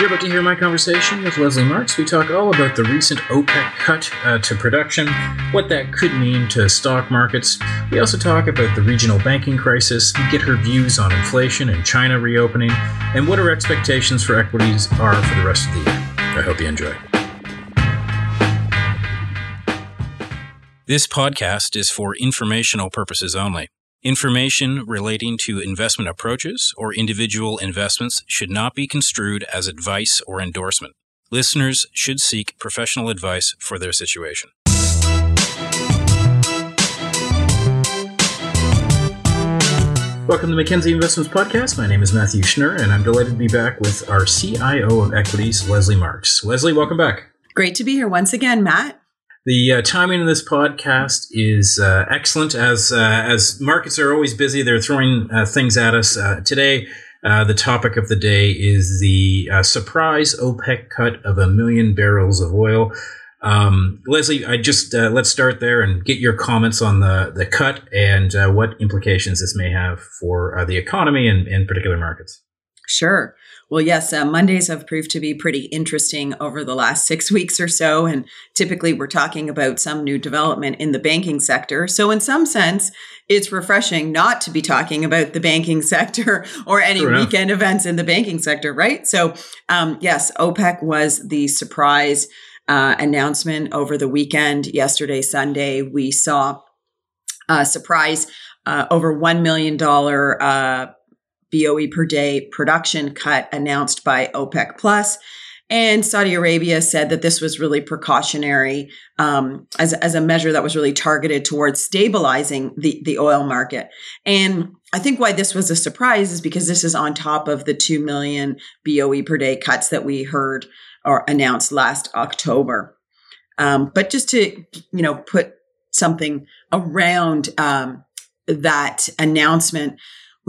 You're about to hear my conversation with Lesley Marks. We talk all about the recent OPEC cut uh, to production, what that could mean to stock markets. We also talk about the regional banking crisis, we get her views on inflation and China reopening, and what her expectations for equities are for the rest of the year. I hope you enjoy. This podcast is for informational purposes only. Information relating to investment approaches or individual investments should not be construed as advice or endorsement. Listeners should seek professional advice for their situation. Welcome to Mackenzie Investments Podcast. My name is Matthew Schnurr, and I'm delighted to be back with our CIO of Equities, Lesley Marks. Lesley, welcome back. Great to be here once again, Matt. The uh, timing of this podcast is uh, excellent, as uh, as markets are always busy. They're throwing uh, things at us uh, today. Uh, the topic of the day is the surprise OPEC cut of a million barrels of oil. Um, Lesley, I just let's start there and get your comments on the the cut and what implications this may have for the economy and, and particular markets. Sure. Well, yes, uh, Mondays have proved to be pretty interesting over the last six weeks or so. And typically we're talking about some new development in the banking sector. So, in some sense, it's refreshing not to be talking about the banking sector or any weekend events in the banking sector, right? So, um, yes, OPEC was the surprise uh, announcement over the weekend. Yesterday, Sunday, we saw a surprise uh, over $1 million uh, BOE per day production cut announced by OPEC Plus. And Saudi Arabia said that this was really precautionary um, as, as a measure that was really targeted towards stabilizing the, the oil market. And I think why this was a surprise is because this is on top of the 2 million BOE per day cuts that we heard or announced last October. Um, but just to, you know, put something around um, that announcement,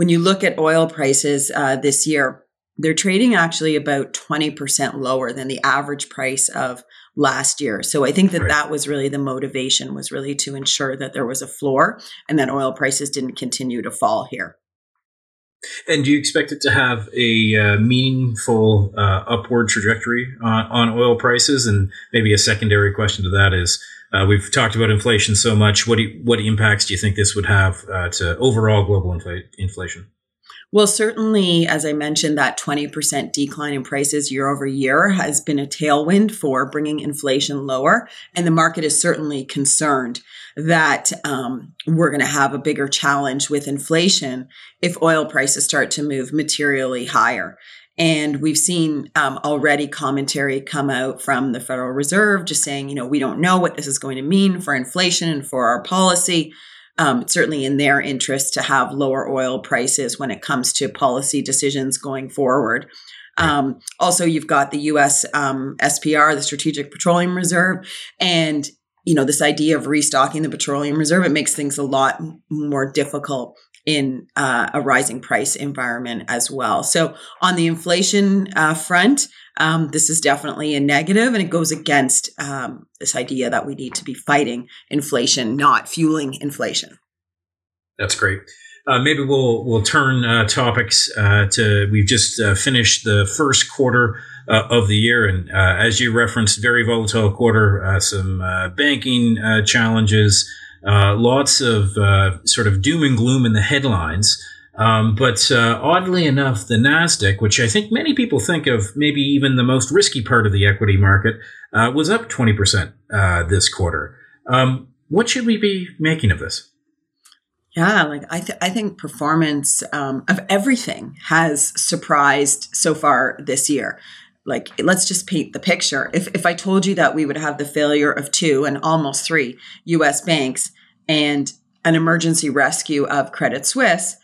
when you look at oil prices uh, this year, they're trading actually about 20% lower than the average price of last year. So I think that right. that was really the motivation was really to ensure that there was a floor and that oil prices didn't continue to fall here. And do you expect it to have a uh, meaningful uh, upward trajectory on, on oil prices? And maybe a secondary question to that is uh, we've talked about inflation so much. What you, what impacts do you think this would have uh, to overall global infl- inflation? Well, certainly, as I mentioned, that 20% decline in prices year over year has been a tailwind for bringing inflation lower. And the market is certainly concerned that um, we're going to have a bigger challenge with inflation if oil prices start to move materially higher. And we've seen um, already commentary come out from the Federal Reserve just saying, you know, we don't know what this is going to mean for inflation and for our policy. Um, it's certainly in their interest to have lower oil prices when it comes to policy decisions going forward. Um, also, you've got the U.S. Um, SPR, the Strategic Petroleum Reserve, and you know this idea of restocking the petroleum reserve. It makes things a lot more difficult in uh, a rising price environment as well. So on the inflation uh, front, um, this is definitely a negative, and it goes against um, this idea that we need to be fighting inflation, not fueling inflation. That's great. Uh, maybe we'll we'll turn uh, topics uh, to. We've just uh, finished the first quarter of the year, and as you referenced, very volatile quarter. some banking challenges. Uh, lots of uh, sort of doom and gloom in the headlines. Um, but uh, oddly enough, the NASDAQ, which I think many people think of maybe even the most risky part of the equity market, uh, was up 20% uh, this quarter. Um, what should we be making of this? Yeah, like I, th- I think performance um, of everything has surprised so far this year like let's just paint the picture if if i told you that we would have the failure of two and almost three us banks and an emergency rescue of credit suisse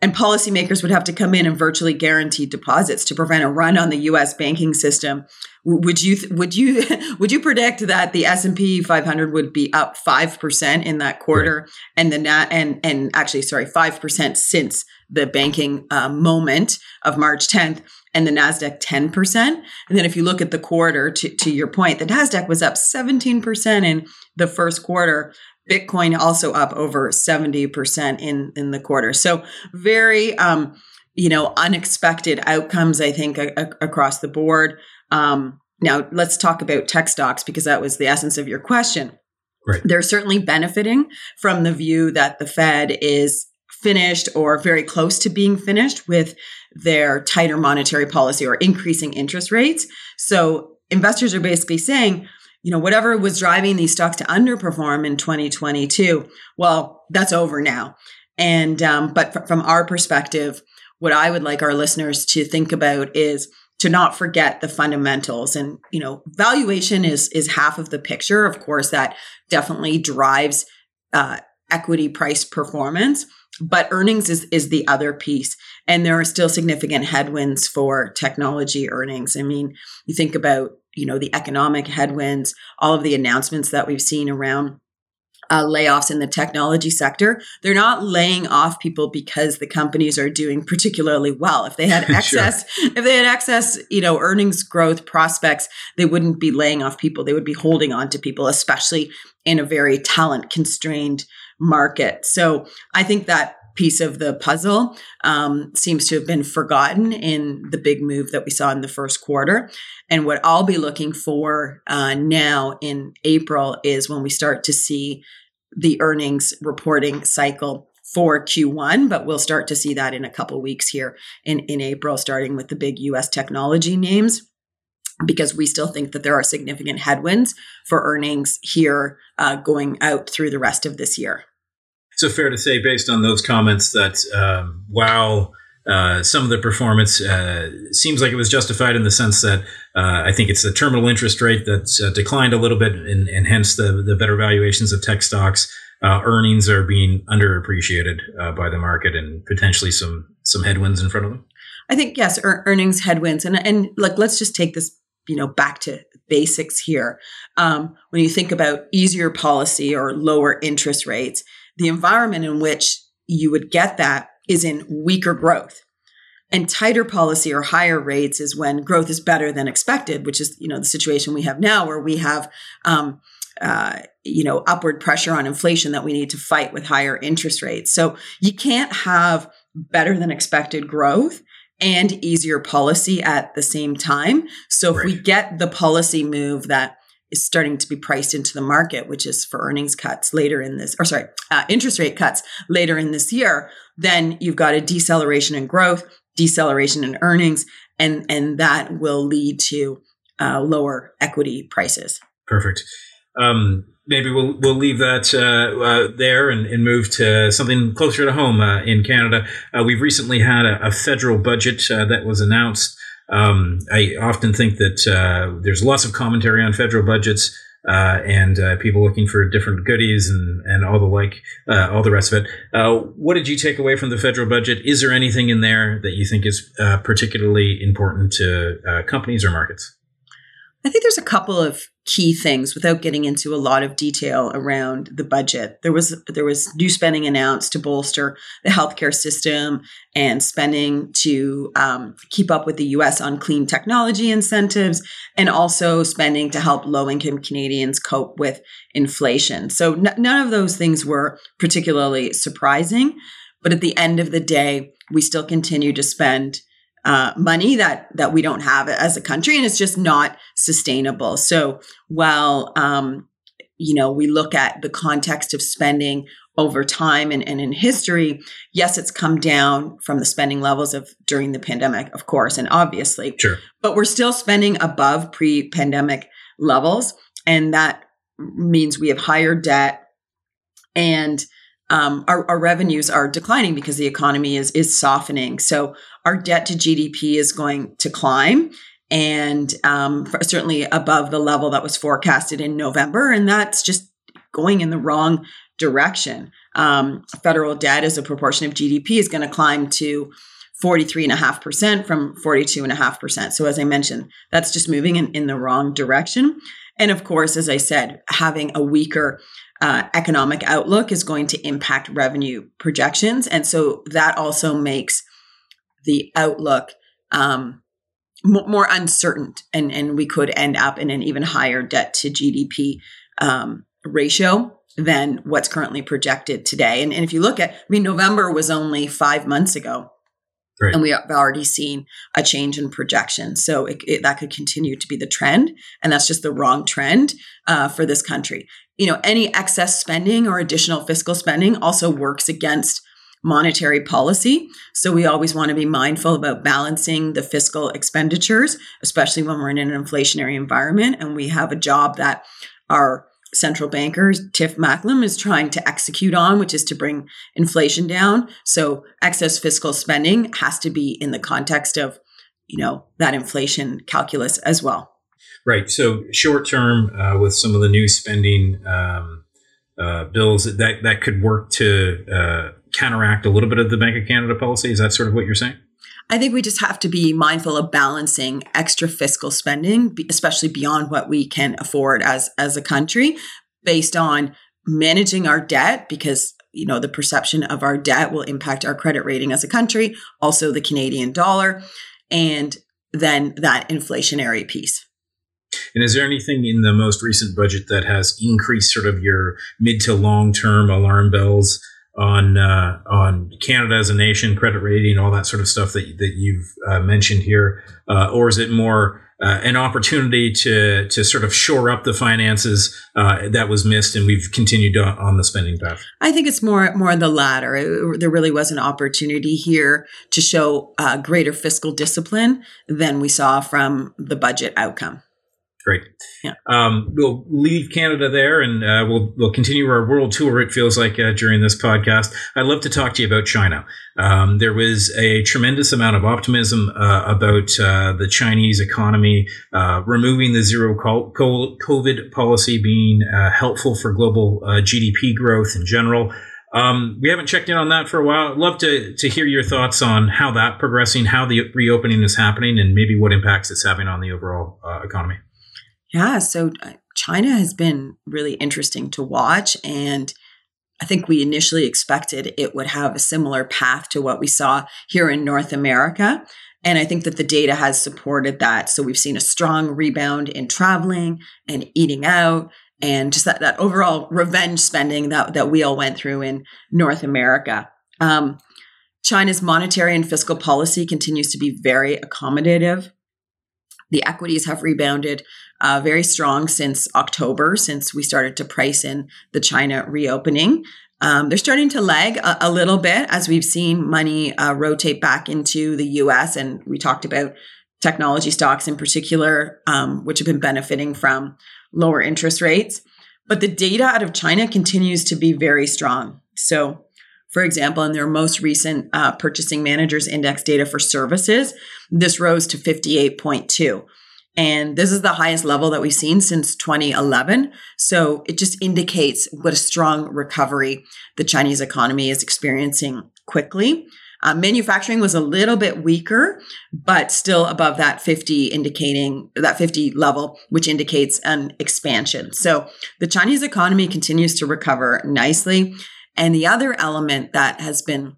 and policymakers would have to come in and virtually guarantee deposits to prevent a run on the US banking system would you would you would you predict that the S&P 500 would be up 5% in that quarter right. and the nat and and actually sorry 5% since the banking uh, moment of March 10th and the NASDAQ 10%. And then if you look at the quarter, to, to your point, the NASDAQ was up 17% in the first quarter. Bitcoin also up over 70% in, in the quarter. So very, um, you know, unexpected outcomes, I think, a- a- across the board. Um, now, let's talk about tech stocks because that was the essence of your question. Right. They're certainly benefiting from the view that the Fed is finished or very close to being finished with their tighter monetary policy or increasing interest rates. So investors are basically saying, you know, whatever was driving these stocks to underperform in 2022, well, that's over now. And um, but f- from our perspective, what I would like our listeners to think about is to not forget the fundamentals. And you know valuation is is half of the picture. Of course that definitely drives uh, equity price performance but earnings is is the other piece. And there are still significant headwinds for technology earnings. I mean you think about you know the economic headwinds all of the announcements that we've seen around uh, layoffs in the technology sector they're not laying off people because the companies are doing particularly well. If they had excess sure. if they had excess you know earnings growth prospects they wouldn't be laying off people. They would be holding on to people especially in a very talent constrained market. So i think that piece of the puzzle um, seems to have been forgotten in the big move that we saw in the first quarter. And what I'll be looking for uh, now in April is when we start to see the earnings reporting cycle for Q1, but we'll start to see that in a couple weeks here in, in April, starting with the big US technology names because we still think that there are significant headwinds for earnings here uh, going out through the rest of this year. So fair to say, based on those comments, that um, while uh, some of the performance uh, seems like it was justified in the sense that uh, I think it's the terminal interest rate that's uh, declined a little bit, and, and, hence the the better valuations of tech stocks. Uh, earnings are being underappreciated uh, by the market, and potentially some some headwinds in front of them. I think yes, er- earnings headwinds, and and like let's just take this you know back to basics here. Um, when you think about easier policy or lower interest rates, the environment in which you would get that is in weaker growth. And tighter policy or higher rates is when growth is better than expected, which is you know the situation we have now, where we have um, uh, you know upward pressure on inflation that we need to fight with higher interest rates. So you can't have better than expected growth and easier policy at the same time. So if we get the policy move that is starting to be priced into the market, which is for earnings cuts later in this, or sorry, uh, interest rate cuts later in this year, then you've got a deceleration in growth, deceleration in earnings, and and that will lead to uh, lower equity prices. Perfect. Um, maybe we'll we'll leave that uh, uh, there and, and, move to something closer to home uh, in Canada. Uh, we've recently had a, a federal budget uh, that was announced. Um, I often think that uh, there's lots of commentary on federal budgets uh, and uh, people looking for different goodies and, and all the like, uh, all the rest of it. Uh, what did you take away from the federal budget? Is there anything in there that you think is uh, particularly important to companies or markets? I think there's a couple of key things without getting into a lot of detail around the budget. There was there was new spending announced to bolster the healthcare system and spending to um, keep up with the U.S. on clean technology incentives, and also spending to help low income Canadians cope with inflation. So n- none of those things were particularly surprising, but at the end of the day, we still continue to spend uh, money that that we don't have as a country, and it's just not sustainable. So while um, you know we look at the context of spending over time and, and in history, yes, it's come down from the spending levels of during the pandemic, of course, and obviously, sure. But we're still spending above pre-pandemic levels, and that means we have higher debt and um, our, our, revenues are declining because the economy is is softening. So our debt to GDP is going to climb, and um, certainly above the level that was forecasted in November, and that's just going in the wrong direction. Um, federal debt as a proportion of GDP is going to climb to 43.5% from 42.5%. So, as I mentioned, that's just moving in, in the wrong direction. And of course, as I said, having a weaker uh, economic outlook is going to impact revenue projections. And so that also makes the outlook um, more uncertain. And, and we could end up in an even higher debt to GDP um, ratio than what's currently projected today. And, and if you look at, I mean, November was only five months ago. Right. And we have already seen a change in projection. So it, it, that could continue to be the trend. And that's just the wrong trend uh, for this country. You know, any excess spending or additional fiscal spending also works against monetary policy. So we always want to be mindful about balancing the fiscal expenditures, especially when we're in an inflationary environment and we have a job that our central bankers, Tiff Macklem, is trying to execute on, which is to bring inflation down. So excess fiscal spending has to be in the context of, you know, that inflation calculus as well. Right. So short term, uh, with some of the new spending um, uh, bills, that that could work to uh, counteract a little bit of the Bank of Canada policy. Is that sort of what you're saying? I think we just have to be mindful of balancing extra fiscal spending, especially beyond what we can afford as as a country, based on managing our debt because you know the perception of our debt will impact our credit rating as a country, also the Canadian dollar, and then that inflationary piece. And is there anything in the most recent budget that has increased sort of your mid to long term alarm bells on uh, on Canada as a nation, credit rating, all that sort of stuff that that you've uh, mentioned here, uh, or is it more uh, an opportunity to to sort of shore up the finances uh, that was missed, and we've continued on the spending path? I think it's more more the latter. It, there really was an opportunity here to show uh, greater fiscal discipline than we saw from the budget outcome. Great. Yeah. Um, we'll leave Canada there, and uh, we'll we'll continue our world tour. It feels like uh, during this podcast, I'd love to talk to you about China. Um, there was a tremendous amount of optimism uh, about uh, the Chinese economy, uh, removing the zero COVID policy being uh, helpful for global GDP growth in general. Um, we haven't checked in on that for a while. I'd love to to hear your thoughts on how that progressing, how the reopening is happening, and maybe what impacts it's having on the overall economy. Yeah, so uh, China has been really interesting to watch. And I think we initially expected it would have a similar path to what we saw here in North America. And I think that the data has supported that. So we've seen a strong rebound in traveling and eating out and just that, that overall revenge spending that, that we all went through in North America. Um, China's monetary and fiscal policy continues to be very accommodative. The equities have rebounded uh, very strong since October, since we started to price in the China reopening. Um, they're starting to lag a, a, little bit as we've seen money uh, rotate back into the US. And we talked about technology stocks in particular, um, which have been benefiting from lower interest rates. But the data out of China continues to be very strong. So, for example, in their most recent uh, Purchasing Managers Index data for services, this rose to 58.2. And this is the highest level that we've seen since 2011. So it just indicates what a strong recovery the Chinese economy is experiencing quickly. Uh, manufacturing was a little bit weaker, but still above that 50 indicating that 50 level, which indicates an expansion. So the Chinese economy continues to recover nicely. And the other element that has been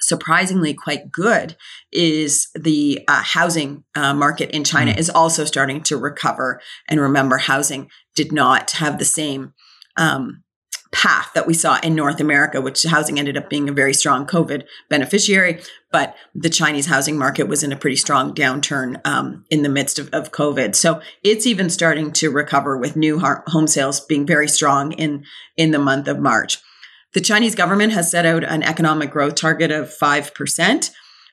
surprisingly quite good is the uh, housing uh, market in China mm. is also starting to recover. And remember, housing did not have the same um, path that we saw in North America, which housing ended up being a very strong COVID beneficiary. But the Chinese housing market was in a pretty strong downturn um, in the midst of, of, COVID. So it's even starting to recover with new home sales being very strong in, in the month of March. The Chinese government has set out an economic growth target of 5%.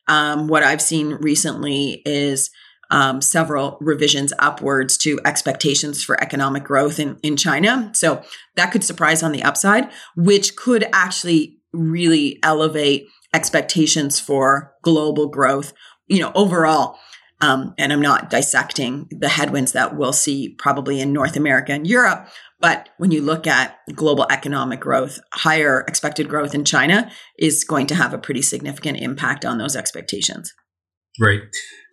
Um, what I've seen recently is um, several revisions upwards to expectations for economic growth in, in China. So that could surprise on the upside, which could actually really elevate expectations for global growth, you know, overall. Um, and I'm not dissecting the headwinds that we'll see probably in North America and Europe, but when you look at global economic growth, higher expected growth in China is going to have a pretty significant impact on those expectations. Right.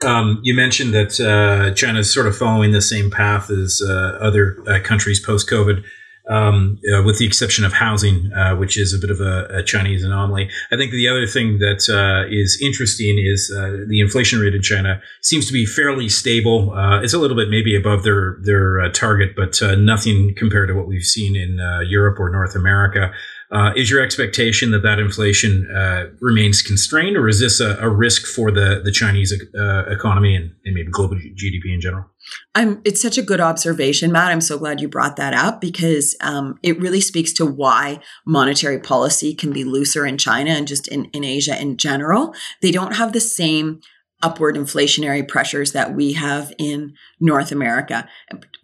Um, you mentioned that uh, China is sort of following the same path as uh, other uh, countries post COVID um, uh, with the exception of housing, uh, which is a bit of a, a, Chinese anomaly. I think the other thing that uh, is interesting is uh, the inflation rate in China seems to be fairly stable. Uh, it's a little bit maybe above their their uh, target, but nothing compared to what we've seen in Europe or North America. Uh, is your expectation that that inflation uh, remains constrained, or is this a, a risk for the the Chinese uh, economy and, and, maybe global GDP in general? I'm, it's such a good observation, Matt. I'm so glad you brought that up because um, it really speaks to why monetary policy can be looser in China and just in, in Asia in general. They don't have the same upward inflationary pressures that we have in North America,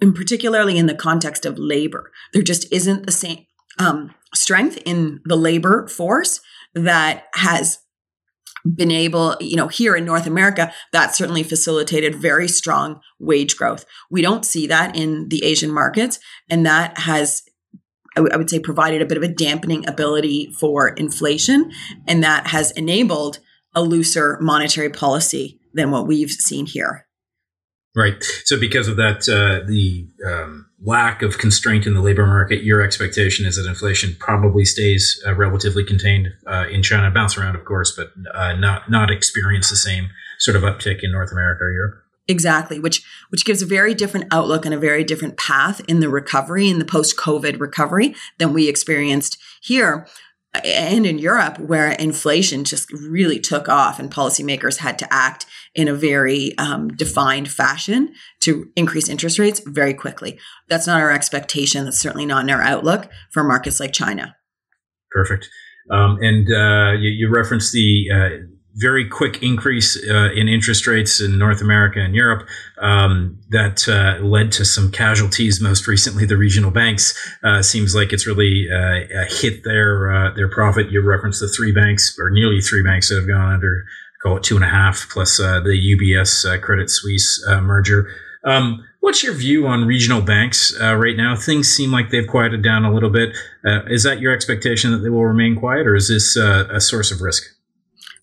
and particularly in the context of labor. There just isn't the same um, strength in the labor force that has been able, you know, here in North America, that certainly facilitated very strong wage growth. We don't see that in the Asian markets, and that has I, w- I would say provided a bit of a dampening ability for inflation, and that has enabled a looser monetary policy than what we've seen here. Right. So, because of that, uh, the um, lack of constraint in the labor market, your expectation is that inflation probably stays uh, relatively contained uh, in China, bounce around, of course, but uh, not not experience the same sort of uptick in North America or Europe. Exactly, which which gives a very different outlook and a very different path in the recovery in the post-COVID recovery than we experienced here and in Europe, where inflation just really took off and policymakers had to act in a very um, defined fashion to increase interest rates very quickly. That's not our expectation. That's certainly not in our outlook for markets like China. Perfect. Um, and uh, you, you, referenced the uh, very quick increase uh, in interest rates in North America and Europe um, that uh, led to some casualties. Most recently, the regional banks uh, seems like it's really uh, hit their their profit. You referenced the three banks or nearly three banks that have gone under, call it two and a half, plus uh, the UBS Credit Suisse merger. Um, what's your view on regional banks right now? Things seem like they've quieted down a little bit. is that your expectation that they will remain quiet, or is this a source of risk?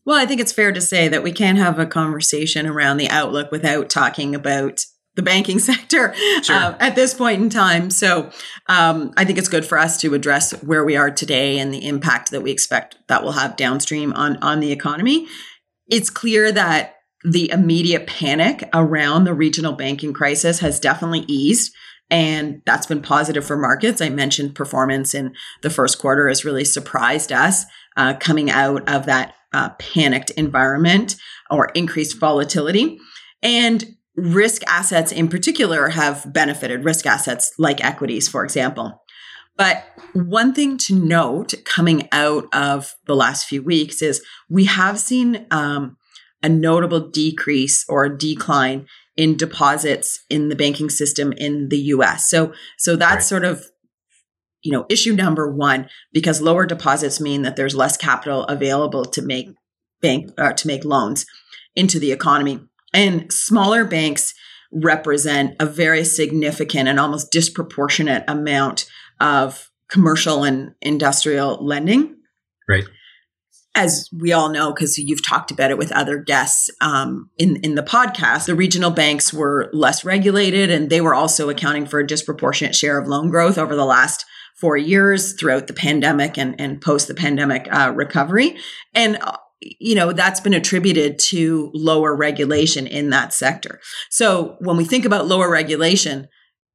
Well, I think it's fair to say that we can't have a conversation around the outlook without talking about the banking sector sure. uh, at this point in time. So um, I think it's good for us to address where we are today and the impact that we expect that will have downstream on on the economy. It's clear that the immediate panic around the regional banking crisis has definitely eased. And that's been positive for markets. I mentioned performance in the first quarter has really surprised us uh, coming out of that uh, panicked environment or increased volatility. And risk assets in particular have benefited, risk assets like equities, for example. But one thing to note coming out of the last few weeks is we have seen um, a notable decrease or decline in deposits in the banking system in the US. So so that's right. sort of you know, issue number one, because lower deposits mean that there's less capital available to make bank uh, to make loans into the economy. And smaller banks represent a very significant and almost disproportionate amount of commercial and industrial lending. Right. As we all know, because you've talked about it with other guests um, in in the podcast, the regional banks were less regulated, and they were also accounting for a disproportionate share of loan growth over the last four years throughout the pandemic and, and post the pandemic uh, recovery. And uh, you know that's been attributed to lower regulation in that sector. So when we think about lower regulation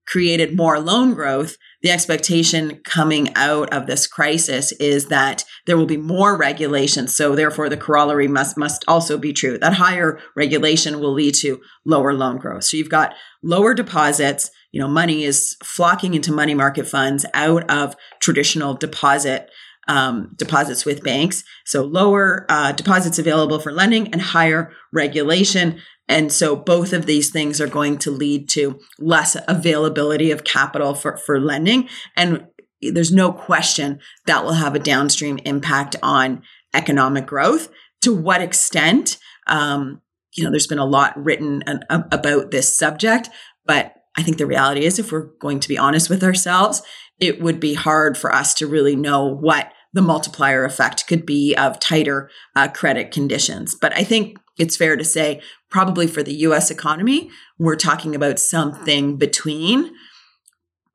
created more loan growth, the expectation coming out of this crisis is that there will be more regulation. So therefore the corollary must must also be true. That higher regulation will lead to lower loan growth. So you've got lower deposits, you know, money is flocking into money market funds out of traditional deposit um, deposits with banks. So lower uh, deposits available for lending and higher regulation. And so both of these things are going to lead to less availability of capital for, for lending. And there's no question that will have a downstream impact on economic growth. To what extent? Um, you know, there's been a lot written about this subject, but I think the reality is, if we're going to be honest with ourselves, it would be hard for us to really know what the multiplier effect could be of tighter uh, credit conditions. But I think it's fair to say, probably for the US economy, we're talking about something between,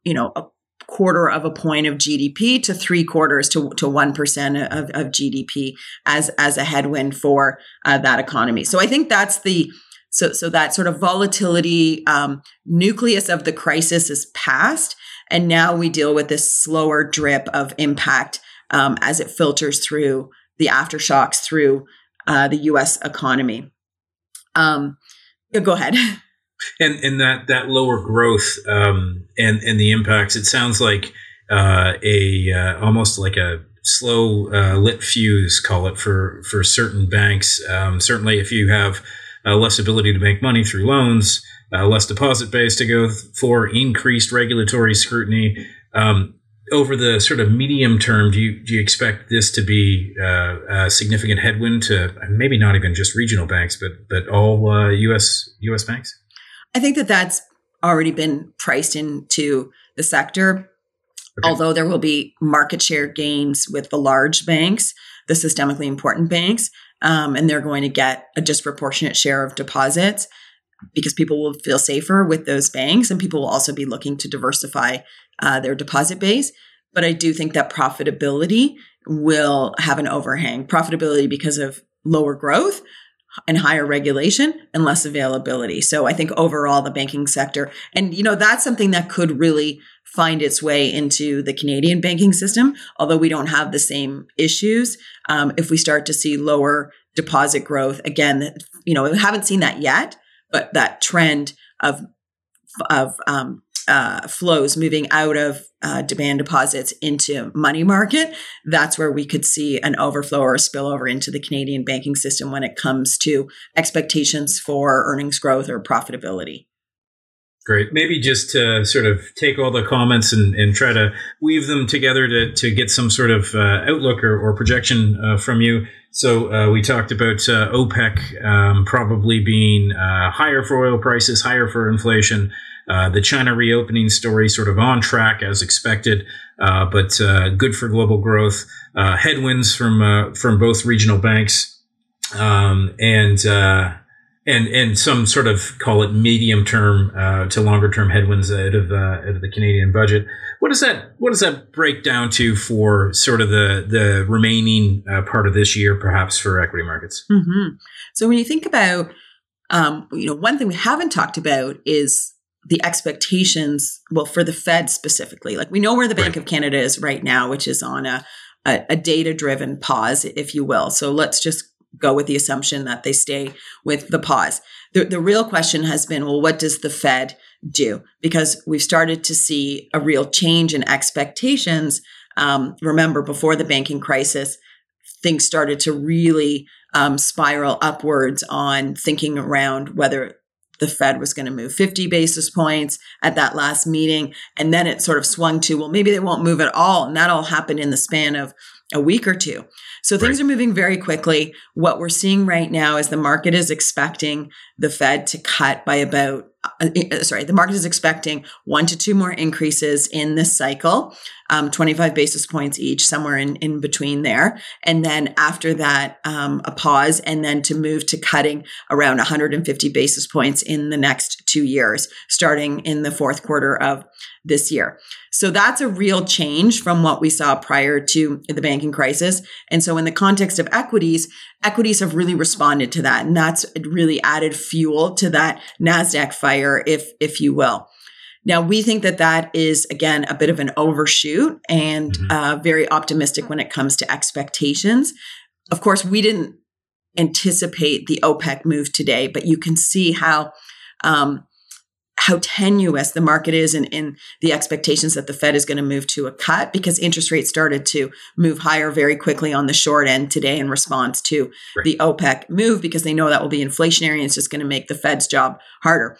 you know, a quarter of a point of GDP to three quarters to, to 1% of, of GDP as, as a headwind for uh, that economy. So I think that's the so, so that sort of volatility um, nucleus of the crisis is past, and now we deal with this slower drip of impact um, as it filters through the aftershocks through uh, the U.S. economy. Um, go ahead. And and that that lower growth um, and and the impacts. It sounds like uh, a uh, almost like a slow uh, lit fuse, call it for for certain banks. Um, certainly, if you have uh, less ability to make money through loans, uh, less deposit base to go for, increased regulatory scrutiny. Um, over the sort of medium term, do you do you expect this to be uh, a significant headwind to maybe not even just regional banks, but but all uh, U.S. U.S. banks? I think that that's already been priced into the sector. Okay. Although there will be market share gains with the large banks, the systemically important banks, um, and they're going to get a disproportionate share of deposits because people will feel safer with those banks and people will also be looking to diversify uh, their deposit base. But I do think that profitability will have an overhang. Profitability because of lower growth and higher regulation and less availability. So I think overall the banking sector, and you know, that's something that could really find its way into the Canadian banking system, although we don't have the same issues. Um, if we start to see lower deposit growth, again, you know, we haven't seen that yet, but that trend of of um, uh, flows moving out of uh, demand deposits into money market, that's where we could see an overflow or a spillover into the Canadian banking system when it comes to expectations for earnings growth or profitability. Great. Maybe just to sort of take all the comments and, and try to weave them together to, to get some sort of uh, outlook or, or projection uh, from you. So uh, we talked about uh, OPEC um, probably being uh, higher for oil prices, higher for inflation. Uh, the China reopening story sort of on track as expected, but good for global growth. headwinds from from both regional banks um, and and and some sort of call it medium term uh, to longer term headwinds out of uh, out of the Canadian budget. What does that what does that break down to for sort of the the remaining uh, part of this year, perhaps for equity markets? Mm-hmm. So when you think about, um, you know, one thing we haven't talked about is the expectations. Well, for the Fed specifically, like we know where the Bank of Canada is right now, which is on a a, a data driven pause, if you will. So let's just go with the assumption that they stay with the pause. The, the real question has been well, what does the Fed do? Because we've started to see a real change in expectations. Um, remember, before the banking crisis, things started to really um, spiral upwards on thinking around whether the Fed was going to move 50 basis points at that last meeting. And then it sort of swung to, well, maybe they won't move at all. And that all happened in the span of a week or two. So things right. are moving very quickly. What we're seeing right now is the market is expecting the Fed to cut by about uh, uh, sorry, the market is expecting one to two more increases in this cycle, um, 25 basis points each, somewhere in, in between there. And then after that, um, a pause, and then to move to cutting around 150 basis points in the next two years, starting in the fourth quarter of this year. So that's a real change from what we saw prior to the banking crisis. And so, in the context of equities, equities have really responded to that. And that's really added fuel to that NASDAQ fire, if, if you will. Now, we think that that is, again, a bit of an overshoot and uh, very optimistic when it comes to expectations. Of course, we didn't anticipate the OPEC move today, but you can see how um, how tenuous the market is and in, in, the expectations that the Fed is going to move to a cut because interest rates started to move higher very quickly on the short end today in response to right. the OPEC move because they know that will be inflationary and it's just going to make the Fed's job harder.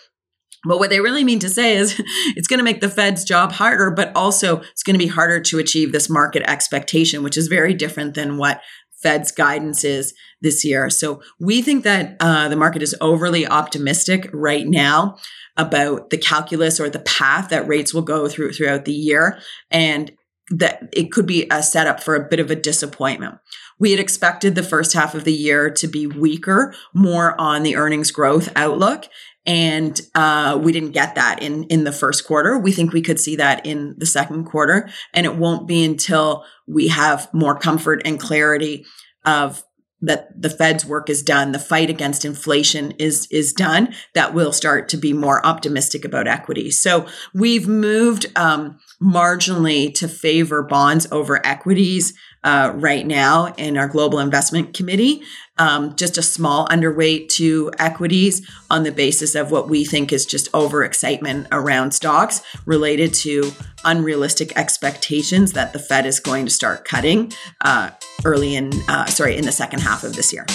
But what they really mean to say is it's going to make the Fed's job harder, but also it's going to be harder to achieve this market expectation, which is very different than what Fed's guidance is this year. So we think that uh, the market is overly optimistic right now about the calculus or the path that rates will go through throughout the year and that it could be a setup for a bit of a disappointment. We had expected the first half of the year to be weaker, more on the earnings growth outlook. And uh, we didn't get that in, in the first quarter. We think we could see that in the second quarter. And it won't be until we have more comfort and clarity of that the Fed's work is done, the fight against inflation is is done, that we'll start to be more optimistic about equity. So we've moved um, marginally to favor bonds over equities uh, right now in our global investment committee. Um, just a small underweight to equities on the basis of what we think is just overexcitement around stocks related to unrealistic expectations that the Fed is going to start cutting uh, early in, uh, sorry, in the second half of this year.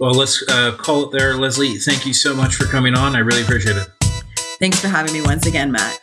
Well, let's uh, call it there. Lesley, thank you so much for coming on. I really appreciate it. Thanks for having me once again, Matt.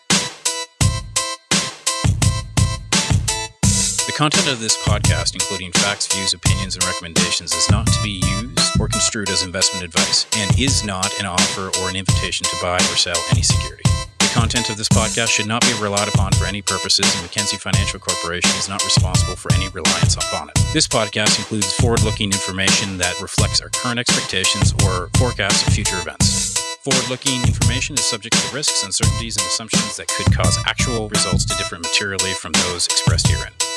Content of this podcast, including facts, views, opinions, and recommendations, is not to be used or construed as investment advice and is not an offer or an invitation to buy or sell any security. The content of this podcast should not be relied upon for any purposes, and Mackenzie Financial Corporation is not responsible for any reliance upon it. This podcast includes forward looking information that reflects our current expectations or forecasts of future events. Forward looking information is subject to risks, uncertainties, and assumptions that could cause actual results to differ materially from those expressed herein.